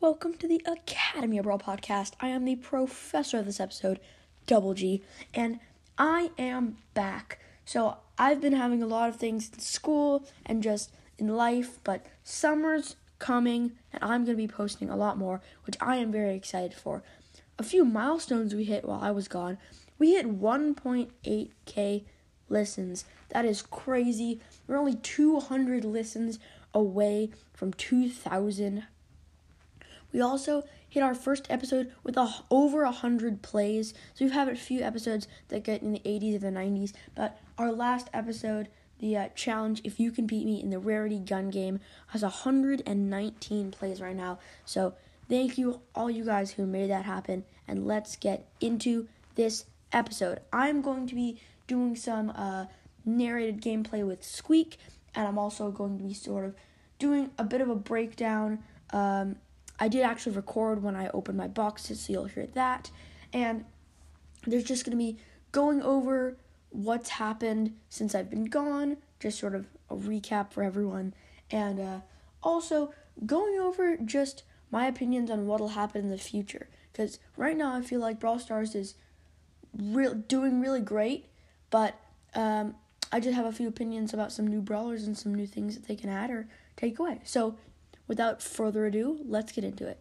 Welcome to the Academy of Brawl podcast. I am the professor of this episode, Double G, and I am back. So, I've been having a lot of things in school and just in life, but summer's coming and I'm going to be posting a lot more, which I am very excited for. A few milestones we hit while I was gone. We hit 1.8k listens. That is crazy. We're only 200 listens away from 2,000 we also hit our first episode with a, over 100 plays. So we've had a few episodes that get in the 80s or the 90s, but our last episode, the uh, challenge, if you can beat me in the rarity gun game, has 119 plays right now. So thank you, all you guys who made that happen, and let's get into this episode. I'm going to be doing some uh, narrated gameplay with Squeak, and I'm also going to be sort of doing a bit of a breakdown. Um, I did actually record when I opened my boxes, so you'll hear that. And there's just going to be going over what's happened since I've been gone, just sort of a recap for everyone, and uh, also going over just my opinions on what'll happen in the future. Because right now I feel like Brawl Stars is real doing really great, but um, I just have a few opinions about some new brawlers and some new things that they can add or take away. So without further ado, let's get into it.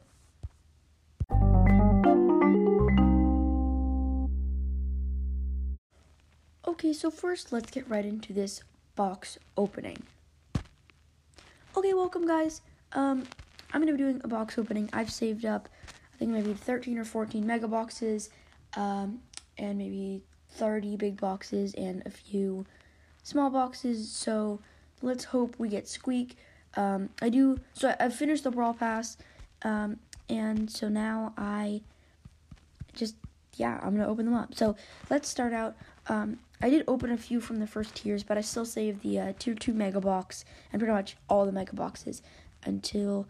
Okay, so first let's get right into this box opening. Okay, welcome guys. Um, I'm gonna be doing a box opening. I've saved up, I think maybe 13 or 14 mega boxes, um, and maybe 30 big boxes and a few small boxes. So let's hope we get Squeak. Um, I do. So I, finished the Brawl Pass, um, and so now I just yeah, I'm gonna open them up. So let's start out. Um, I did open a few from the first tiers, but I still saved the uh, tier two mega box and pretty much all the mega boxes until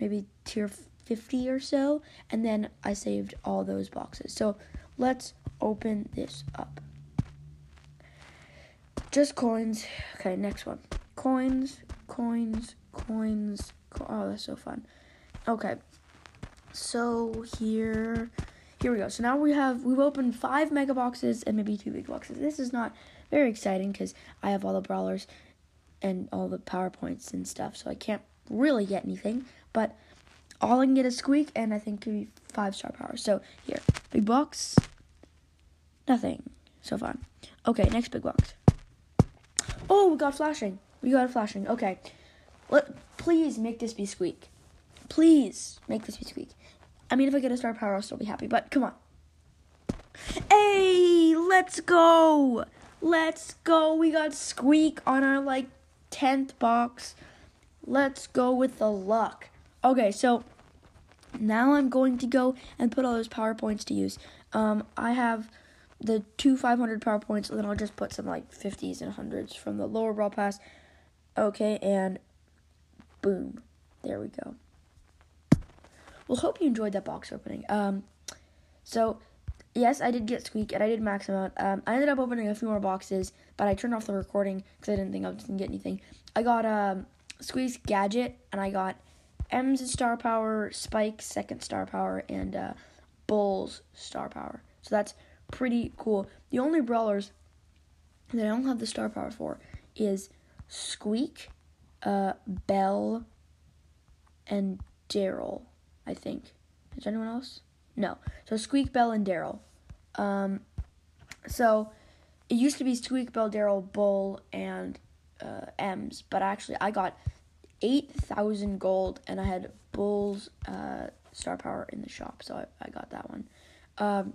maybe tier 50 or so, and then I saved all those boxes. So let's open this up. Just coins. Okay, next one. Coins, coins, coins. Oh, that's so fun. Okay, so here, here we go. So now we have we've opened five mega boxes and maybe two big boxes. This is not very exciting because I have all the brawlers and all the powerpoints and stuff, so I can't really get anything. But all I can get is squeak, and I think could be five star power. So here, big box, nothing. So fun. Okay, next big box. Oh, we got flashing. We got a flashing. Okay. Let please make this be squeak. Please make this be squeak. I mean, if I get a star power, I'll still be happy. But come on. Hey, let's go. Let's go. We got squeak on our like tenth box. Let's go with the luck. Okay, so now I'm going to go and put all those power points to use. Um, I have the two 500 power points, and then I'll just put some like 50s and 100s from the lower brawl pass. Okay, and boom, there we go. Well, hope you enjoyed that box opening. Um, so yes, I did get Squeak and I did max him out. Um, I ended up opening a few more boxes, but I turned off the recording because I didn't think I was gonna get anything. I got um, Squeak's gadget and I got Emz star power, Spike's second star power, and uh, Bull's star power. So that's pretty cool. The only brawlers that I don't have the star power for is Squeak, uh, Belle, and Darryl. I think. Is there anyone else? No. So Squeak, Belle, and Darryl. Um, so it used to be Squeak, Belle, Darryl, Bull, and uh, Emz, but actually I got eight thousand gold, and I had Bull's uh, star power in the shop, so I, I got that one. Um,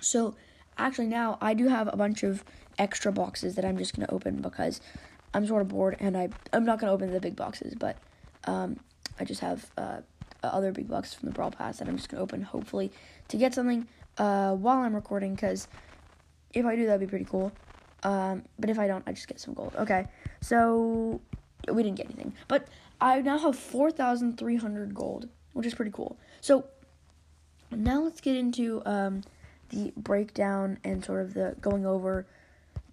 so actually now I do have a bunch of extra boxes that I'm just gonna open because I'm sort of bored and I I'm not gonna open the big boxes, but um, I just have uh, other big boxes from the Brawl Pass that I'm just gonna open hopefully to get something uh, while I'm recording because if I do that'd be pretty cool. Um, but if I don't, I just get some gold. Okay, so we didn't get anything, but I now have four thousand three hundred gold, which is pretty cool. So now let's get into um, the breakdown and sort of the going over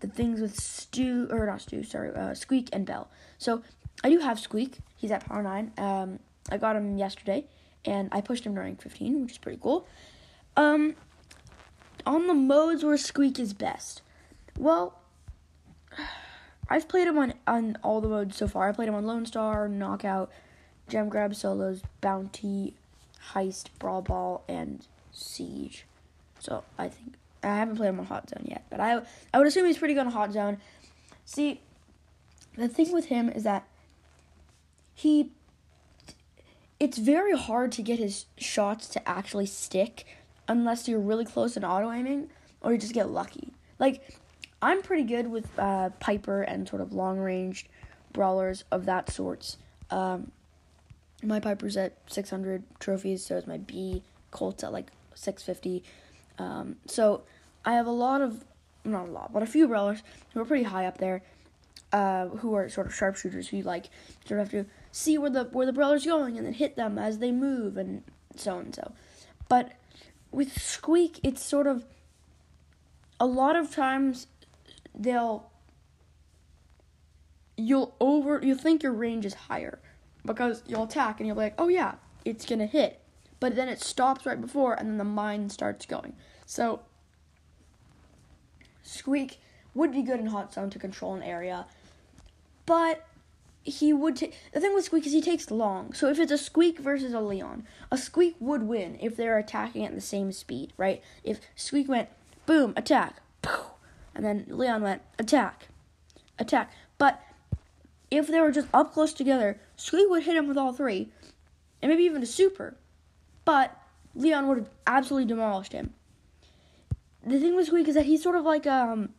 the things with Stu or not Stu, sorry, uh, Squeak and Belle. So I do have Squeak. He's at power nine. Um, I got him yesterday, and I pushed him to rank 15, which is pretty cool. Um, on the modes where Squeak is best, well, I've played him on on all the modes so far. I played him on Lone Star, Knockout, Gem Grab, Solos, Bounty, Heist, Brawl Ball, and Siege. So I think I haven't played him on Hot Zone yet, but I I would assume he's pretty good on Hot Zone. See, the thing with him is that he it's very hard to get his shots to actually stick unless you're really close and auto aiming or you just get lucky. Like I'm pretty good with uh, Piper and sort of long ranged brawlers of that sorts. Um, my Piper's at 600 trophies, so is my Bea. Colt's at like 650. Um, so I have a lot of, not a lot, but a few brawlers who are pretty high up there, uh, who are sort of sharpshooters who you like sort of have to see where the where the brawler's going and then hit them as they move and so and so. But with Squeak, it's sort of a lot of times they'll you'll over you think your range is higher because you'll attack and you'll be like, oh yeah, it's gonna hit, but then it stops right before and then the mine starts going. So Squeak would be good in hot zone to control an area, but he would take the thing with Squeak is he takes long. So if it's a Squeak versus a Leon, a Squeak would win if they're attacking at the same speed, right? If Squeak went boom, attack, and then Leon went attack, attack. But if they were just up close together, Squeak would hit him with all three, and maybe even a super. But Leon would have absolutely demolished him. The thing with Squeak is that he's sort of like um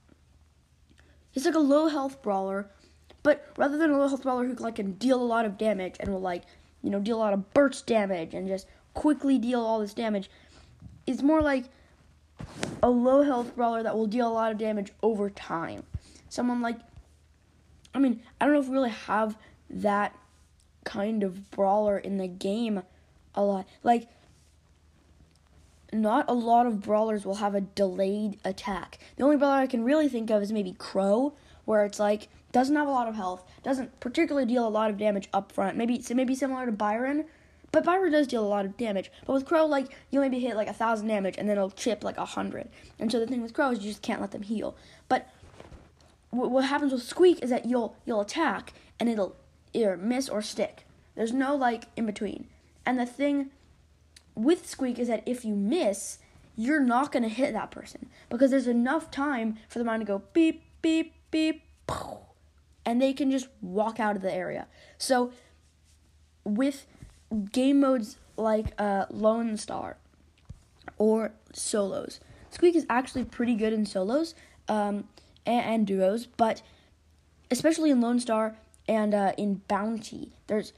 he's like a low health brawler, but rather than a low health brawler who like can deal a lot of damage and will like, you know, deal a lot of burst damage and just quickly deal all this damage, it's more like a low health brawler that will deal a lot of damage over time. Someone like I mean, I don't know if we really have that kind of brawler in the game a lot. Like not a lot of brawlers will have a delayed attack. The only brawler I can really think of is maybe Crow, where it's like doesn't have a lot of health, doesn't particularly deal a lot of damage up front. Maybe so maybe similar to Byron, but Byron does deal a lot of damage. But with Crow, like you maybe hit like a thousand damage and then it'll chip like a hundred. And so the thing with Crow is you just can't let them heal. But what happens with Squeak is that you'll you'll attack and it'll either miss or stick. There's no like in between. And the thing with Squeak is that if you miss, you're not going to hit that person because there's enough time for the mine to go beep, beep, beep, and they can just walk out of the area. So, with game modes like uh, Lone Star or solos, Squeak is actually pretty good in solos um, and, and, duos, but especially in Lone Star and uh, in Bounty, there's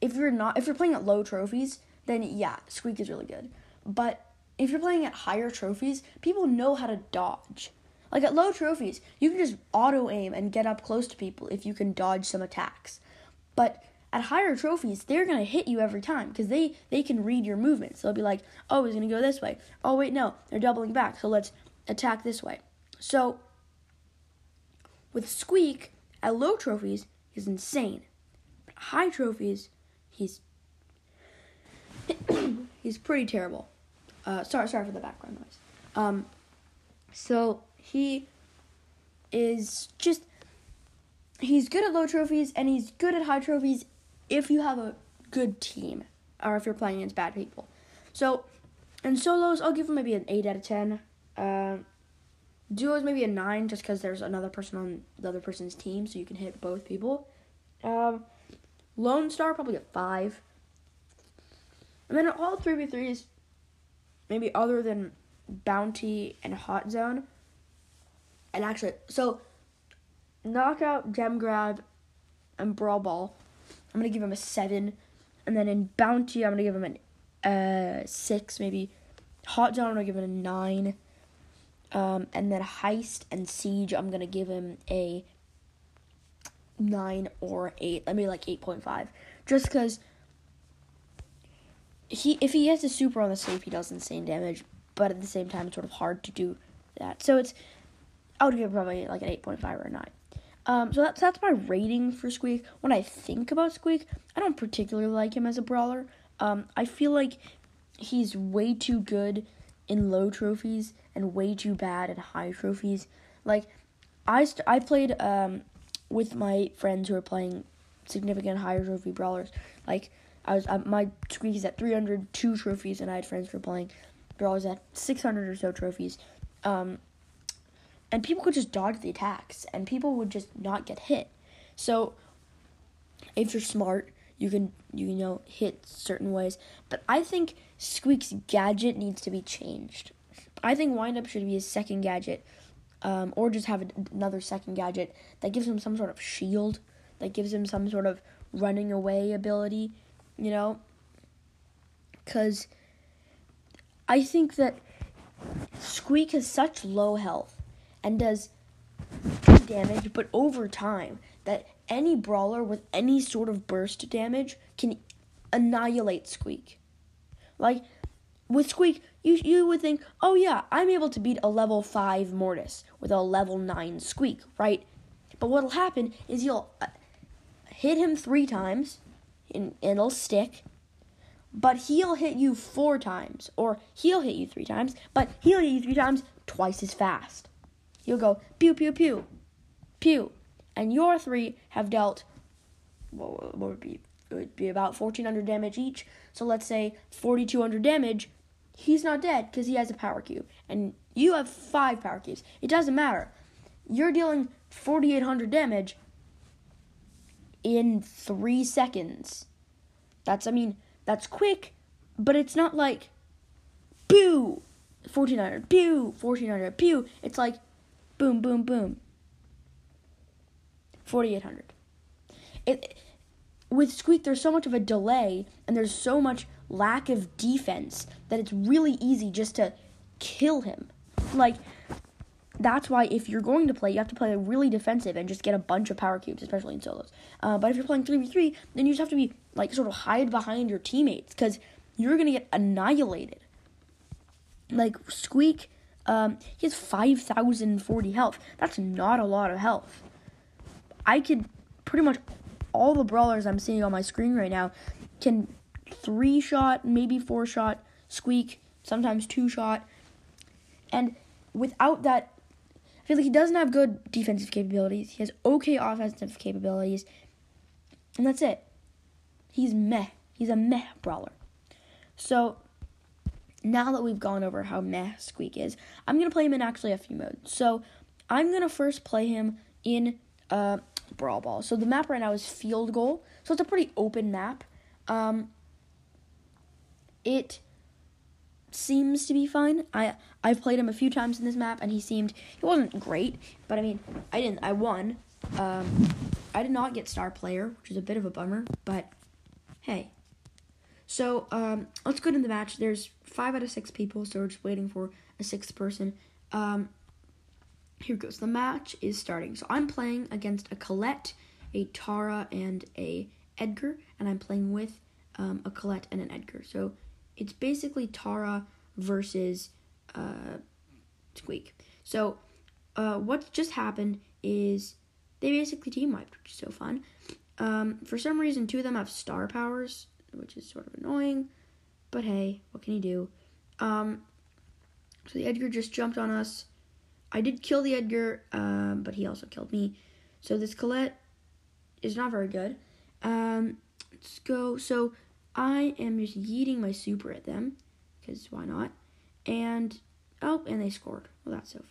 if you're not if you're playing at low trophies, then yeah, Squeak is really good. But if you're playing at higher trophies, people know how to dodge. Like at low trophies, you can just auto aim and get up close to people if you can dodge some attacks. But at higher trophies, they're gonna hit you every time because they they can read your movements. They'll be like, "Oh, he's gonna go this way. Oh, wait, no, they're doubling back. So let's attack this way." So with Squeak at low trophies, he's insane. But high trophies, he's he's pretty terrible. Uh, sorry, sorry for the background noise. Um, so he is just he's good at low trophies and he's good at high trophies if you have a good team or if you're playing against bad people. So in solos, I'll give him maybe an eight out of ten. Uh, duos maybe a nine just because there's another person on the other person's team, so you can hit both people. Um, Lone Star probably a five. And then all 3v3s, maybe other than Bounty and Hot Zone, and actually, so Knockout, Gem Grab, and Brawl Ball, I'm going to give him a 7. And then in Bounty, I'm going to give him a uh, 6, maybe. Hot Zone, I'm going to give him a 9. Um, and then Heist and Siege, I'm going to give him a 9 or 8. Let me like 8.5. Just because he if he has a super on the sleeve, he does insane damage, but at the same time, it's sort of hard to do that. So it's I would give probably like an eight point five or a nine. Um, so that's that's my rating for Squeak. When I think about Squeak, I don't particularly like him as a brawler. Um, I feel like he's way too good in low trophies and way too bad in high trophies. Like I st- I played um with my friends who are playing significant higher trophy brawlers. Like I was uh, my squeak is at 302 trophies, and I had friends for playing. They're always at 600 or so trophies. Um, and people could just dodge the attacks, and people would just not get hit. So if you're smart, you can you, know hit certain ways. But I think Squeak's gadget needs to be changed. I think windup should be his second gadget, um, or just have another second gadget that gives him some sort of shield, that gives him some sort of running away ability, you know. Because I think that Squeak has such low health and does damage, but over time, that any brawler with any sort of burst damage can annihilate Squeak. Like with Squeak, you you would think, "Oh yeah, I'm able to beat a level 5 Mortis with a level 9 Squeak, right?" But what'll happen is you'll uh, hit him 3 times and, it'll stick. But he'll hit you 4 times or he'll hit you 3 times, but he'll hit you 3 times twice as fast. You'll go pew pew pew. Pew and your three have dealt what would be it would be about 1400 damage each. So let's say 4200 damage. He's not dead because he has a power cube, and you have five power cubes. It doesn't matter. You're dealing 4800 damage in three seconds. That's, I mean, that's quick, but it's not like, boo, 1400, pew, 1400, pew. It's like, boom, boom, boom. 4800. It with Squeak there's so much of a delay and there's so much lack of defense that it's really easy just to kill him. Like that's why if you're going to play, you have to play really defensive and just get a bunch of power cubes, especially in solos. Uh, but if you're playing 3v3, then you just have to be like sort of hide behind your teammates because you're gonna get annihilated. Like Squeak, um, he has 5,040 health. That's not a lot of health. I could pretty much all the brawlers I'm seeing on my screen right now can three shot, maybe four shot, squeak, sometimes two shot. And without that, I feel like he doesn't have good defensive capabilities. He has okay offensive capabilities. And that's it. He's meh. He's a meh brawler. So now that we've gone over how meh Squeak is, I'm gonna play him in actually a few modes. So I'm gonna first play him in uh, Brawl Ball. So the map right now is Field Goal. So it's a pretty open map. Um, it seems to be fine. I I've played him a few times in this map, and he seemed he wasn't great, but I mean I didn't I won. Um, I did not get star player, which is a bit of a bummer, but hey. So um, let's go to the match. There's five out of six people, so we're just waiting for a sixth person. Um, here goes. The match is starting. So I'm playing against a Colette, a Tara, and a Edgar, and I'm playing with um, a Colette and an Edgar. So it's basically Tara versus uh, Squeak. So uh, what just happened is they basically team wiped, which is so fun. Um, for some reason, two of them have star powers, which is sort of annoying. But hey, what can you do? Um, so the Edgar just jumped on us. I did kill the Edgar, um, but he also killed me. So this Colette is not very good. Um, let's go. So I am just yeeting my super at them, because why not? And, oh, and they scored. Well, that's so fun.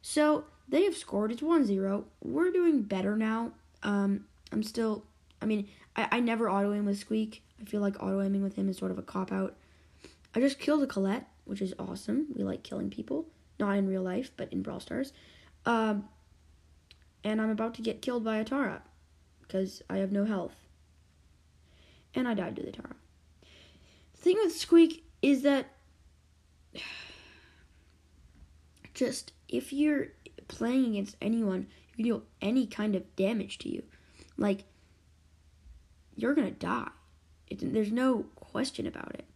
So they have scored. It's 1 0. We're doing better now. Um, I'm still, I mean, I, I never auto aim with Squeak. I feel like auto aiming with him is sort of a cop out. I just killed a Colette, which is awesome. We like killing people not in real life, but in Brawl Stars. Um, and I'm about to get killed by a because I have no health. And I died to the Tara. The thing with Squeak is that just if you're playing against anyone who can deal any kind of damage to you, like you're gonna die. It, there's no question about it.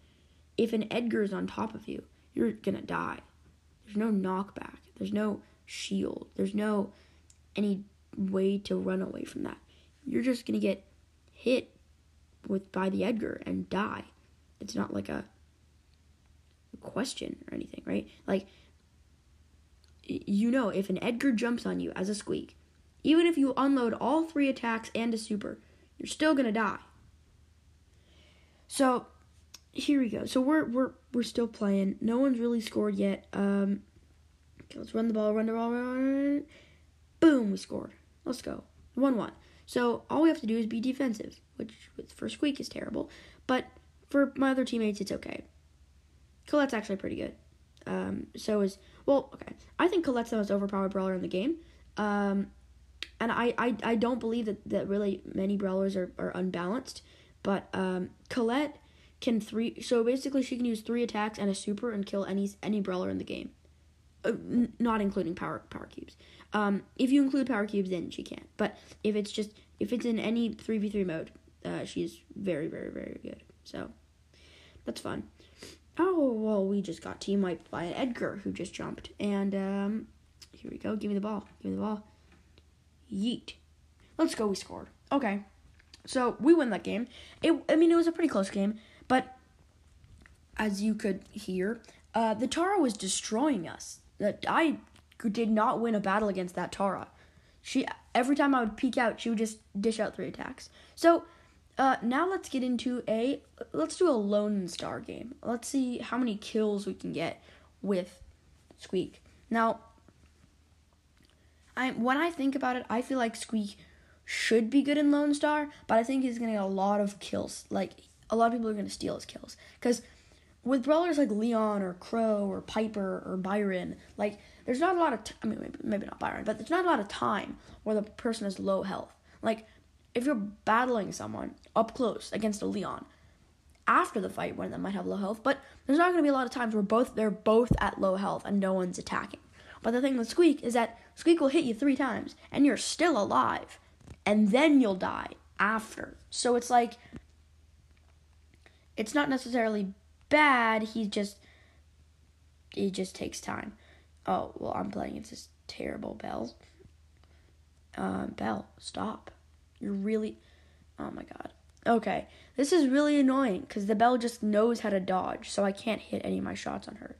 If an Edgar is on top of you, you're gonna die. There's no knockback. There's no shield. There's no any way to run away from that. You're just gonna get hit with by the Edgar and die. it's not like a question or anything, right? Like you know, if an Edgar jumps on you as a squeak, even if you unload all three attacks and a super, you're still gonna die. So here we go. So we're we're we're still playing. No one's really scored yet. Um, okay, let's run the ball. Run the ball. Run. Boom! We scored. Let's go. One one. So all we have to do is be defensive, which for Squeak is terrible, but for my other teammates it's okay. Colette's actually pretty good. Um, so is well, okay. I think Colette's the most overpowered brawler in the game. Um, and I, I, I don't believe that, that really many brawlers are, are unbalanced. But um, Colette can three. So basically, she can use three attacks and a super and kill any any brawler in the game, uh, n- not including power power cubes. Um, if you include power cubes, then she can't. But if it's just if it's in any three v three mode, uh, she's very very very good. So that's fun. Oh well, we just got team wiped by an Edgar who just jumped, and um, here we go. Give me the ball. Give me the ball. Yeet. Let's go. We scored. Okay. So we win that game. It, I mean, it was a pretty close game, but as you could hear, uh, the Tara was destroying us. That I did not win a battle against that Tara. She every time I would peek out, she would just dish out three attacks. So uh, now let's get into a let's do a Lone Star game. Let's see how many kills we can get with Squeak. Now, I when I think about it, I feel like Squeak should be good in Lone Star, but I think he's gonna get a lot of kills. Like a lot of people are gonna steal his kills because with brawlers like Leon or Crow or Piper or Byron, like there's not a lot of t- I mean maybe, maybe not Byron, but there's not a lot of time where the person has low health. Like if you're battling someone up close against a Leon, after the fight one of them might have low health, but there's not going to be a lot of times where both they're both at low health and no one's attacking. But the thing with Squeak is that Squeak will hit you three times and you're still alive and then you'll die after. So it's like it's not necessarily bad. He just it just takes time. Oh well, I'm playing it's this terrible Belle. Uh, Belle, stop! You're really. Oh my god. Okay, this is really annoying because the Belle just knows how to dodge, so I can't hit any of my shots on her.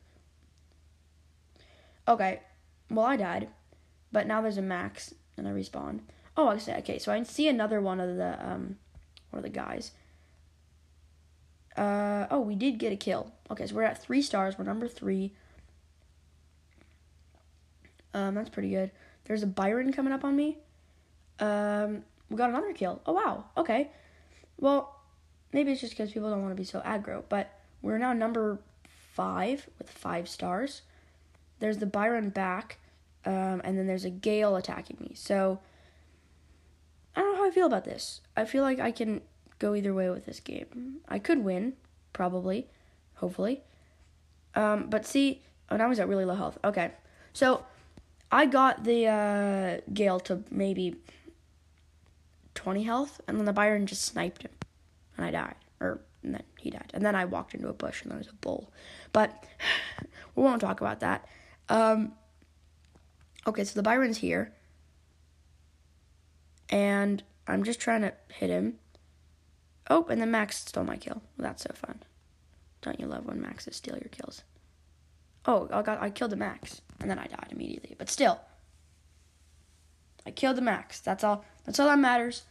Okay, well I died, but now there's a max and I respawn. Oh, I say okay. So I see another one of the um, one of the guys. Uh oh, we did get a kill. Okay, so we're at three stars. We're number three. Um, that's pretty good. There's a Byron coming up on me. Um, we got another kill. Oh wow. Okay. Well, maybe it's just because people don't want to be so aggro. But we're now number five with five stars. There's the Byron back, um, and then there's a Gale attacking me. So I don't know how I feel about this. I feel like I can go either way with this game. I could win, probably, hopefully. Um, but see, oh, now he's at really low health. Okay, so I got the uh, Gale to maybe 20 health, and then the Byron just sniped him, and I died. Or, and then he died. And then I walked into a bush, and there was a bull. But we won't talk about that. Um, okay, so the Byron's here and I'm just trying to hit him. Oh, and then Max stole my kill. That's so fun. Don't you love when Maxes steal your kills? Oh, I got I killed the Max, and then I died immediately. But still, I killed the Max. That's all. That's all that matters.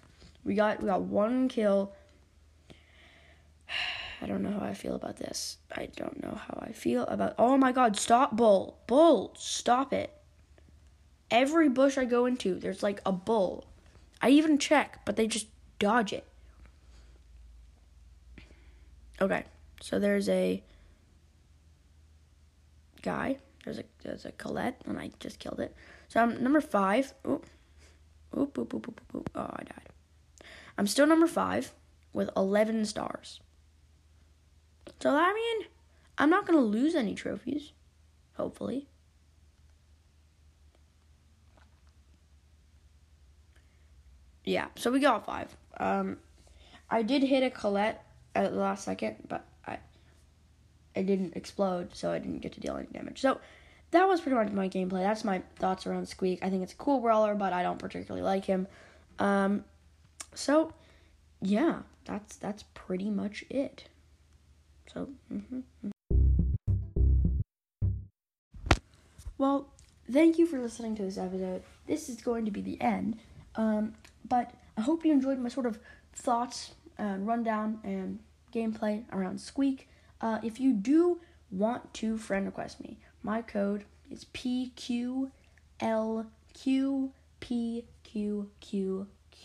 We got we got one kill. I don't know how I feel about this. I don't know how I feel about. Oh my God! Stop, bull, bull! Stop it! Every bush I go into, there's like a bull I even check, but they just dodge it. Okay, so there's a guy. There's a there's a Colette, and I just killed it. So I'm number five. Oop, oop, oop, oop, oop, oop. Oh, I died. I'm still number five with 11 stars. So I mean, I'm not gonna lose any trophies. Hopefully. yeah, so we got five. Um, I did hit a Colette at the last second, but I it didn't explode, so I didn't get to deal any damage. So that was pretty much my gameplay. That's my thoughts around Squeak. I think it's a cool brawler, but I don't particularly like him. Um, so yeah, that's that's pretty much it. So, mm-hmm. well, thank you for listening to this episode. This is going to be the end. Um, but I hope you enjoyed my sort of thoughts and rundown and gameplay around Squeak. Uh, if you do want to friend request me, my code is PQLQPQQQ.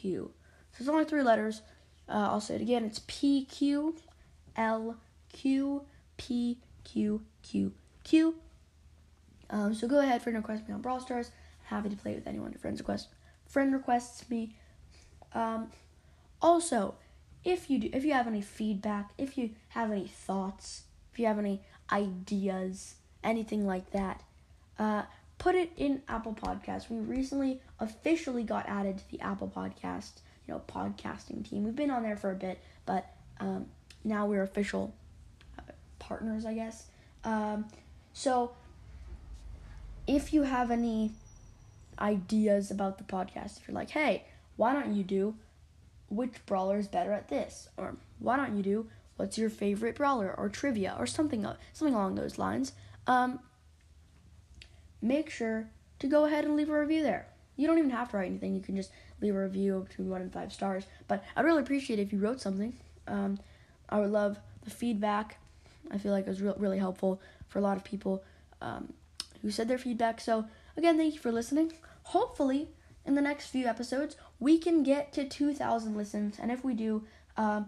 So it's only three letters. Uh, I'll say it again. It's PQLQPQQQ. Um, so go ahead, friend request me on Brawl Stars. Happy to play with anyone your friends request. Friend requests me. Um, also, if you do, if you have any feedback, if you have any thoughts, if you have any ideas, anything like that, uh, put it in Apple Podcasts. We recently officially got added to the Apple Podcast, you know, podcasting team. We've been on there for a bit, but um, now we're official uh, partners, I guess. Um, so, if you have any ideas about the podcast, if you're like, hey, why don't you do which brawler is better at this? Or why don't you do what's your favorite brawler or trivia or something something along those lines? Um, make sure to go ahead and leave a review there. You don't even have to write anything. You can just leave a review between one and five stars. But I'd really appreciate if you wrote something. Um, I would love the feedback. I feel like it was re- really helpful for a lot of people um, who said their feedback. So again, thank you for listening. Hopefully, in the next few episodes, we can get to 2,000 listens. And if we do, uh,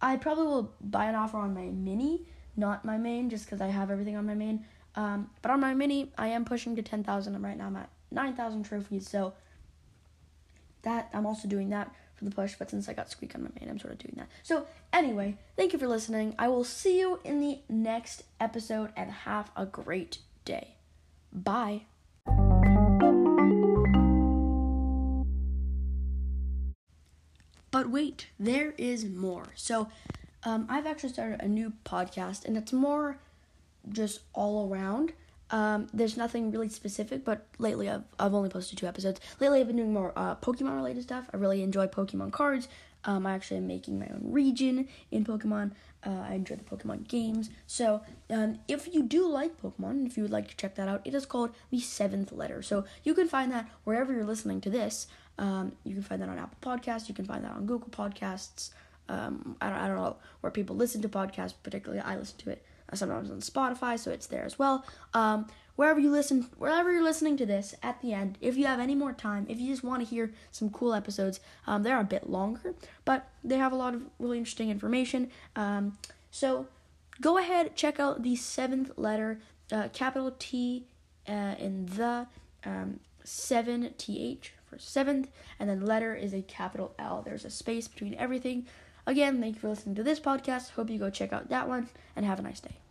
I probably will buy an offer on my mini, not my main, just because I have everything on my main. Um, but on my mini, I am pushing to 10,000. I'm right now I'm at 9,000 trophies. So that I'm also doing that for the push. But since I got Squeak on my main, I'm sort of doing that. So anyway, thank you for listening. I will see you in the next episode and have a great day. Bye. But wait, there is more. So, um, I've actually started a new podcast, and it's more just all around. Um, there's nothing really specific, but lately I've, I've only posted two episodes. Lately I've been doing more uh, Pokemon related stuff. I really enjoy Pokemon cards. Um, I actually am making my own region in Pokemon. Uh, I enjoy the Pokemon games. So, um, if you do like Pokemon, if you would like to check that out, it is called The Seventh Letter. So, you can find that wherever you're listening to this. Um, you can find that on Apple Podcasts. You can find that on Google Podcasts. Um, I don't, I don't know where people listen to podcasts. Particularly, I listen to it uh, sometimes on Spotify, so it's there as well. Um, wherever you listen, wherever you're listening to this, at the end, if you have any more time, if you just want to hear some cool episodes, um, they're a bit longer, but they have a lot of really interesting information. Um, so go ahead, check out the seventh letter, uh, capital T uh, in the um, seven th seventh, and then letter is a capital L. There's a space between everything. Again, thank you for listening to this podcast. Hope you go check out that one and have a nice day.